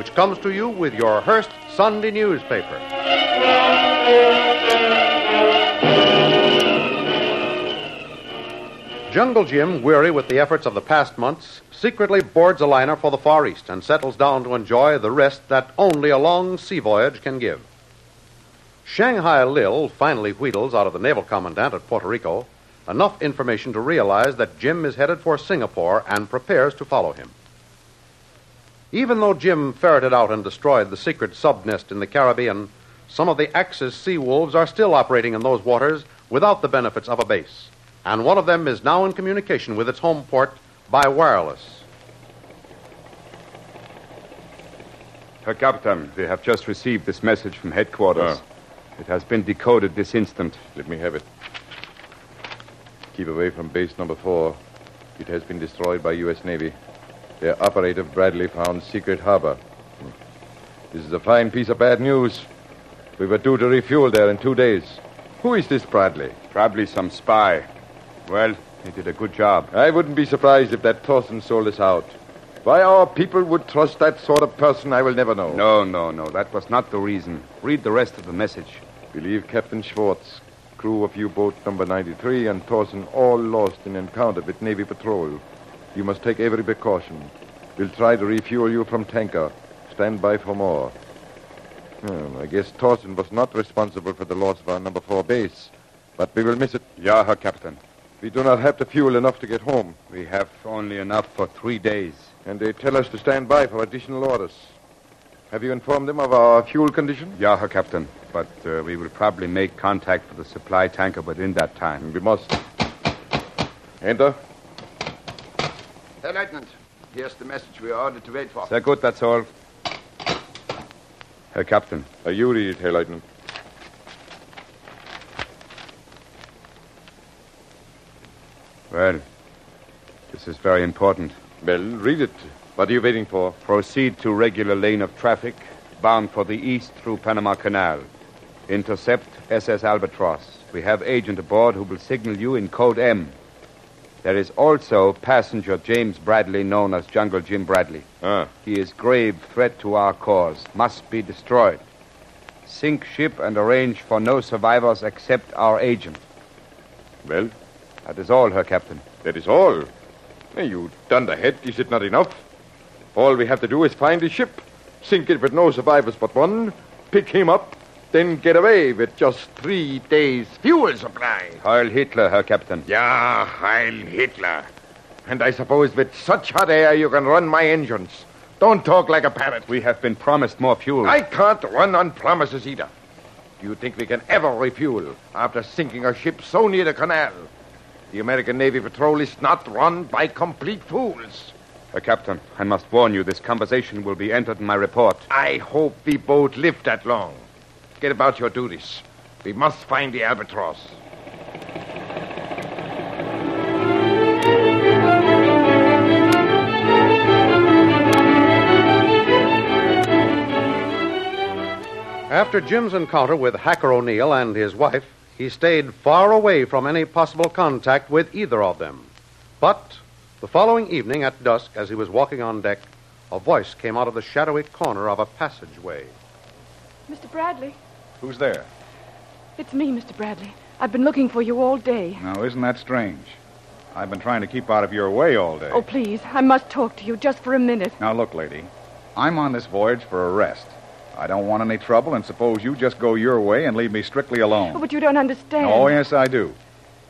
which comes to you with your Hearst Sunday newspaper. Jungle Jim, weary with the efforts of the past months, secretly boards a liner for the Far East and settles down to enjoy the rest that only a long sea voyage can give. Shanghai Lil finally wheedles out of the naval commandant at Puerto Rico enough information to realize that Jim is headed for Singapore and prepares to follow him. Even though Jim ferreted out and destroyed the secret sub nest in the Caribbean, some of the Axis sea wolves are still operating in those waters without the benefits of a base and one of them is now in communication with its home port by wireless. Herr Captain, we have just received this message from headquarters. Ah. It has been decoded this instant. Let me have it. Keep away from base number four. It has been destroyed by U.S. Navy. Their operator Bradley found Secret Harbor. This is a fine piece of bad news. We were due to refuel there in two days. Who is this Bradley? Probably some spy. Well, he did a good job. I wouldn't be surprised if that Thorson sold us out. Why our people would trust that sort of person, I will never know. No, no, no. That was not the reason. Read the rest of the message. Believe Captain Schwartz, crew of U-boat number 93, and Thorson all lost in encounter with Navy patrol. You must take every precaution. We'll try to refuel you from tanker. Stand by for more. Hmm, I guess Thorson was not responsible for the loss of our number four base. But we will miss it. Ja, Herr Captain. We do not have the fuel enough to get home. We have only enough for three days. And they tell us to stand by for additional orders. Have you informed them of our fuel condition? Ja, Herr Captain. But uh, we will probably make contact with the supply tanker within that time. We must. Enter. Herr Lieutenant, here's the message we are ordered to wait for. Sehr gut, that's all. Herr Captain. Uh, you read it, Herr Lieutenant. Well, this is very important. Well, read it. What are you waiting for? Proceed to regular lane of traffic, bound for the east through Panama Canal. Intercept SS Albatross. We have agent aboard who will signal you in code M. There is also passenger James Bradley, known as Jungle Jim Bradley. Ah. He is grave threat to our cause. Must be destroyed. Sink ship and arrange for no survivors except our agent. Well, That is all, Herr Captain. that is all. You dunderhead, is it not enough? All we have to do is find the ship, sink it with no survivors but one, pick him up, then get away with just three days' Fuel supply. Heil Hitler, Herr Captain. Ja, Heil Hitler. And I suppose with such hot air you can run my engines. Don't talk like a parrot. We have been promised more fuel. I can't run on promises either. Do you think we can ever refuel after sinking a ship so near the canal? The American Navy patrol is not run by complete fools. Herr Captain, I must warn you, this conversation will be entered in my report. I hope we both live that long. Get about your duties. We must find the albatross. After Jim's encounter with Hacker O'Neill and his wife, he stayed far away from any possible contact with either of them. But the following evening at dusk, as he was walking on deck, a voice came out of the shadowy corner of a passageway. Mr. Bradley, Who's there? it's me, Mr. Bradley. I've been looking for you all day. Now, isn't that strange? I've been trying to keep out of your way all day. Oh, please, I must talk to you just for a minute. Now, look, lady. I'm on this voyage for a rest. I don't want any trouble, and suppose you just go your way and leave me strictly alone. Oh, but you don't understand. Oh, yes, I do.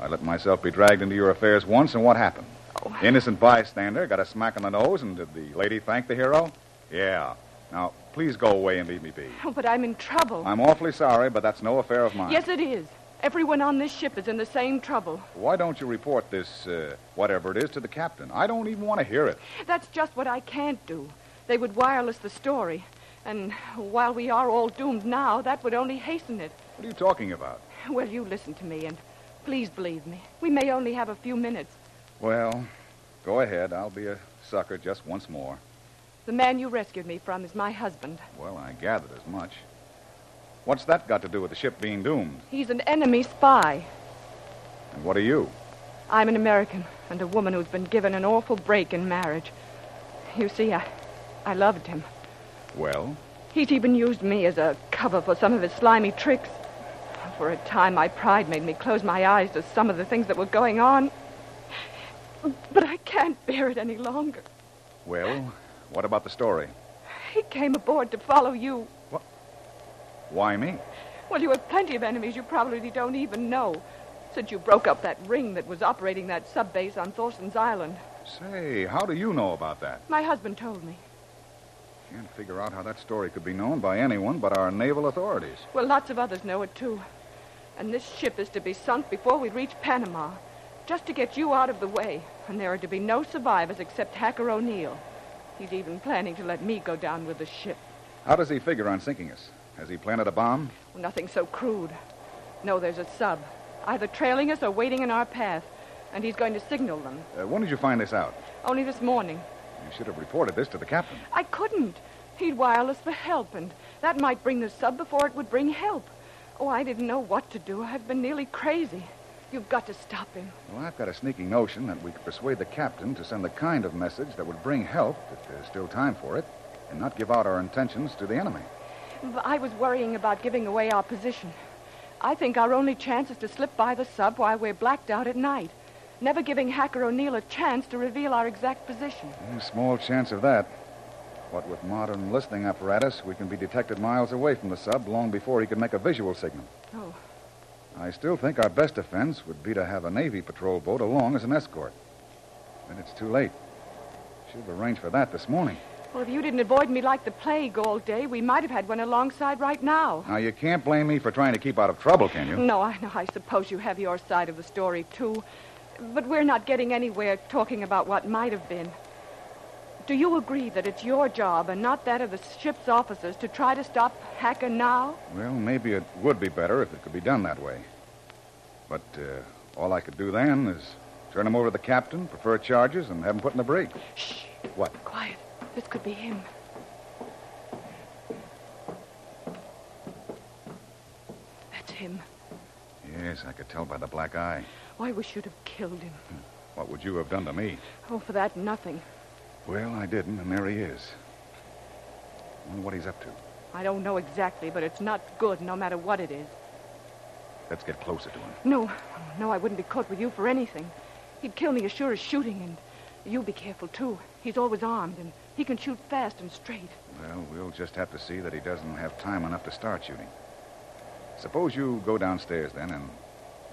I let myself be dragged into your affairs once, and what happened? Oh. Innocent bystander got a smack on the nose, and did the lady thank the hero? Yeah. Now, please go away and leave me be. Oh, but I'm in trouble. I'm awfully sorry, but that's no affair of mine. Yes, it is. Everyone on this ship is in the same trouble. Why don't you report this, uh, whatever it is, to the captain? I don't even want to hear it. That's just what I can't do. They would wireless the story. And while we are all doomed now, that would only hasten it. What are you talking about? Well, you listen to me, and please believe me. We may only have a few minutes. Well, go ahead. I'll be a sucker just once more. The man you rescued me from is my husband. Well, I gathered as much. What's that got to do with the ship being doomed? He's an enemy spy. And what are you? I'm an American and a woman who's been given an awful break in marriage. You see, I, I loved him. Well, He's even used me as a cover for some of his slimy tricks. For a time, my pride made me close my eyes to some of the things that were going on. But I can't bear it any longer. well, what about the story? He came aboard to follow you. What? Why me? Well, you have plenty of enemies you probably don't even know. Since you broke up that ring that was operating that sub base on Thorson's Island. Say, how do you know about that? My husband told me. Can't figure out how that story could be known by anyone but our naval authorities. Well, lots of others know it, too. And this ship is to be sunk before we reach Panama, just to get you out of the way. And there are to be no survivors except Hacker O'Neill. He's even planning to let me go down with the ship. How does he figure on sinking us? Has he planted a bomb? Well, nothing so crude. No, there's a sub, either trailing us or waiting in our path. And he's going to signal them. Uh, when did you find this out? Only this morning. You should have reported this to the captain. I couldn't. He'd wireless for help, and that might bring the sub before it would bring help. Oh, I didn't know what to do. I've been nearly crazy. You've got to stop him. Well, I've got a sneaking notion that we could persuade the captain to send the kind of message that would bring help, if there's still time for it, and not give out our intentions to the enemy. But I was worrying about giving away our position. I think our only chance is to slip by the sub while we're blacked out at night, never giving Hacker O'Neill a chance to reveal our exact position. Small chance of that. What with modern listening apparatus, we can be detected miles away from the sub long before he can make a visual signal. Oh, I still think our best defense would be to have a Navy patrol boat along as an escort. But it's too late. Should have arranged for that this morning. well, if you didn't avoid me like the plague all day, we might have had one alongside right now. Now, you can't blame me for trying to keep out of trouble, can you? No, I know. I suppose you have your side of the story, too. But we're not getting anywhere talking about what might have been. Do you agree that it's your job and not that of the ship's officers to try to stop Hacker now? Well, maybe it would be better if it could be done that way. But uh, all I could do then is turn him over to the captain, prefer charges, and have him put in the brig. Shh. What? Quiet. This could be him. That's him. Yes, I could tell by the black eye. Why, we should have killed him. What would you have done to me? Oh, for that, nothing. Well, I didn't, and there he is. Wonder what he's up to. I don't know exactly, but it's not good, no matter what it is. Let's get closer to him. No, no, I wouldn't be caught with you for anything. He'd kill me as sure as shooting, and you be careful, too. He's always armed, and he can shoot fast and straight. Well, we'll just have to see that he doesn't have time enough to start shooting. Suppose you go downstairs then and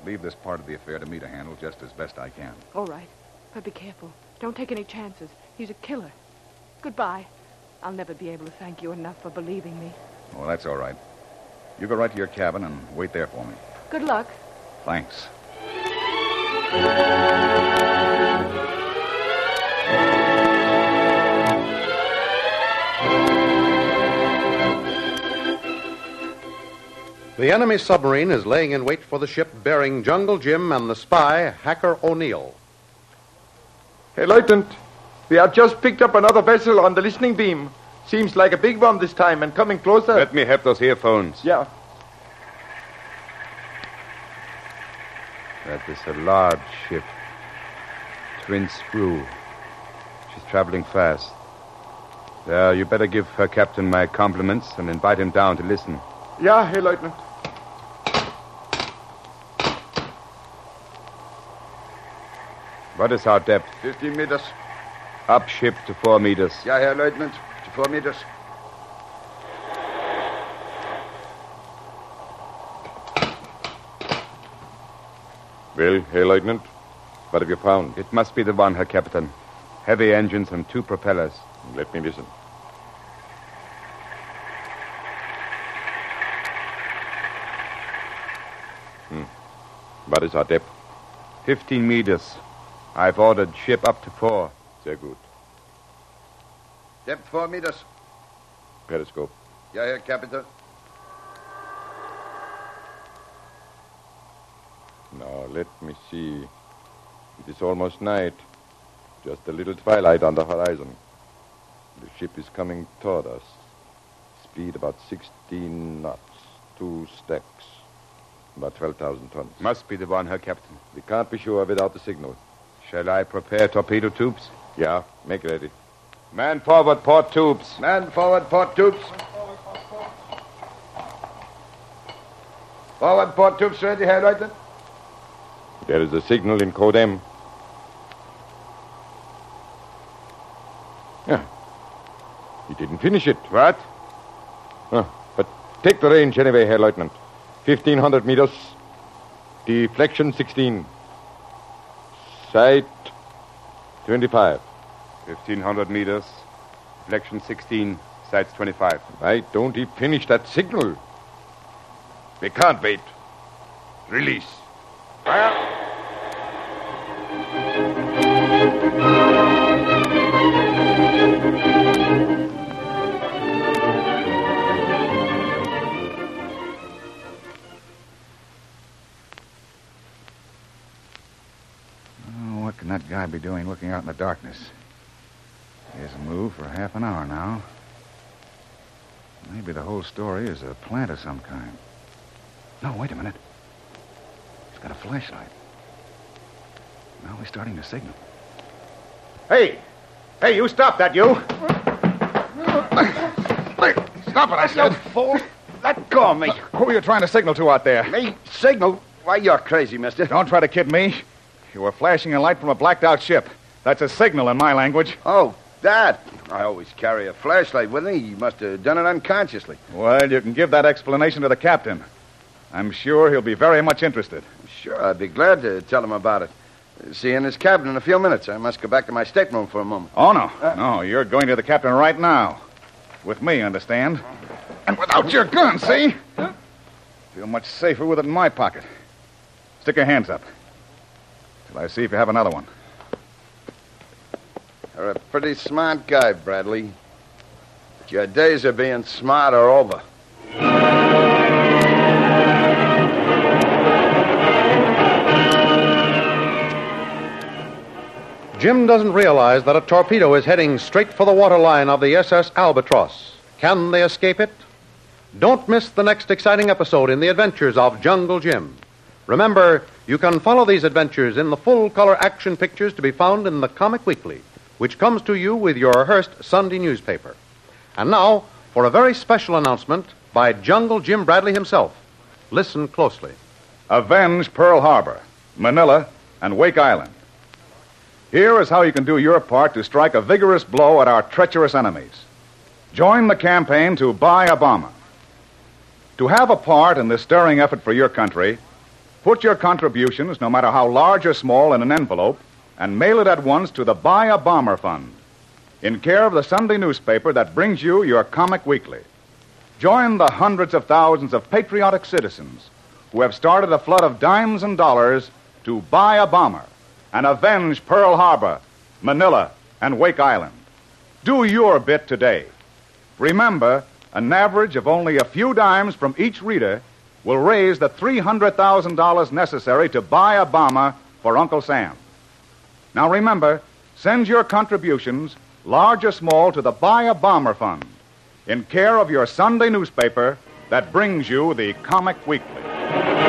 leave this part of the affair to me to handle just as best I can. All right, but be careful. Don't take any chances. He's a killer. Goodbye. I'll never be able to thank you enough for believing me. Oh, that's all right. You go right to your cabin and wait there for me. Good luck. Thanks. The enemy submarine is laying in wait for the ship bearing Jungle Jim and the spy, Hacker O'Neill. Hey, Lieutenant, we have just picked up another vessel on the listening beam. Seems like a big one this time and coming closer. Let me have those earphones. Yeah. That is a large ship. Twin screw. She's traveling fast. There, you better give Herr Captain my compliments and invite him down to listen. Yeah, Herr Lieutenant. What is our depth? 15 meters. Up ship to four meters. Yeah, Herr Lieutenant. To four meters. Well, hey, Lieutenant, what have you found? It must be the one, Herr Captain. Heavy engines and two propellers. Let me listen. Hmm. What is our depth? Fifteen meters. I've ordered ship up to four. Sehr gut. Depth four meters. Periscope. Yeah, Herr Captain. Now, let me see. It is almost night. Just a little twilight on the horizon. The ship is coming toward us. Speed about 16 knots. Two stacks. About 12,000 tons. Must be the one, Herr Captain. We can't be sure without the signal. Shall I prepare torpedo tubes? Yeah, make ready. Man forward, port tubes. Man forward, port tubes. Forward, port tubes ready, Herr Lieutenant. There is a signal in code M. Yeah. He didn't finish it. What? Huh. But take the range anyway, Herr Lieutenant. 1,500 meters. Deflection 16. Sight 25. 1,500 meters. Deflection 16. Sights 25. Why don't he finish that signal? We can't wait. Release. Oh, what can that guy be doing looking out in the darkness? He hasn't moved for half an hour now. Maybe the whole story is a plant of some kind. No, wait a minute. He's got a flashlight. Now he's starting to signal. Hey! Hey, you stop that, you! Stop it, I said. Fool. Let go of me. Who are you trying to signal to out there? Me? Signal? Why, you're crazy, mister. Don't try to kid me. You were flashing a light from a blacked out ship. That's a signal in my language. Oh, that. I always carry a flashlight with me. You must have done it unconsciously. Well, you can give that explanation to the captain. I'm sure he'll be very much interested. Sure, I'd be glad to tell him about it. See you in his cabin in a few minutes. I must go back to my stateroom for a moment. Oh, no. Uh, no, you're going to the captain right now. With me, understand? And without your gun, see? Feel much safer with it in my pocket. Stick your hands up. Till I see if you have another one. You're a pretty smart guy, Bradley. But your days of being smart are over. Jim doesn't realize that a torpedo is heading straight for the waterline of the SS Albatross. Can they escape it? Don't miss the next exciting episode in the adventures of Jungle Jim. Remember, you can follow these adventures in the full color action pictures to be found in the Comic Weekly, which comes to you with your Hearst Sunday newspaper. And now, for a very special announcement by Jungle Jim Bradley himself. Listen closely. Avenge Pearl Harbor, Manila, and Wake Island. Here is how you can do your part to strike a vigorous blow at our treacherous enemies. Join the campaign to buy a bomber. To have a part in this stirring effort for your country, put your contributions, no matter how large or small, in an envelope and mail it at once to the Buy a Bomber Fund, in care of the Sunday newspaper that brings you your Comic Weekly. Join the hundreds of thousands of patriotic citizens who have started a flood of dimes and dollars to buy a bomber and avenge Pearl Harbor, Manila, and Wake Island. Do your bit today. Remember, an average of only a few dimes from each reader will raise the $300,000 necessary to buy a bomber for Uncle Sam. Now remember, send your contributions, large or small, to the Buy a Bomber Fund in care of your Sunday newspaper that brings you the Comic Weekly.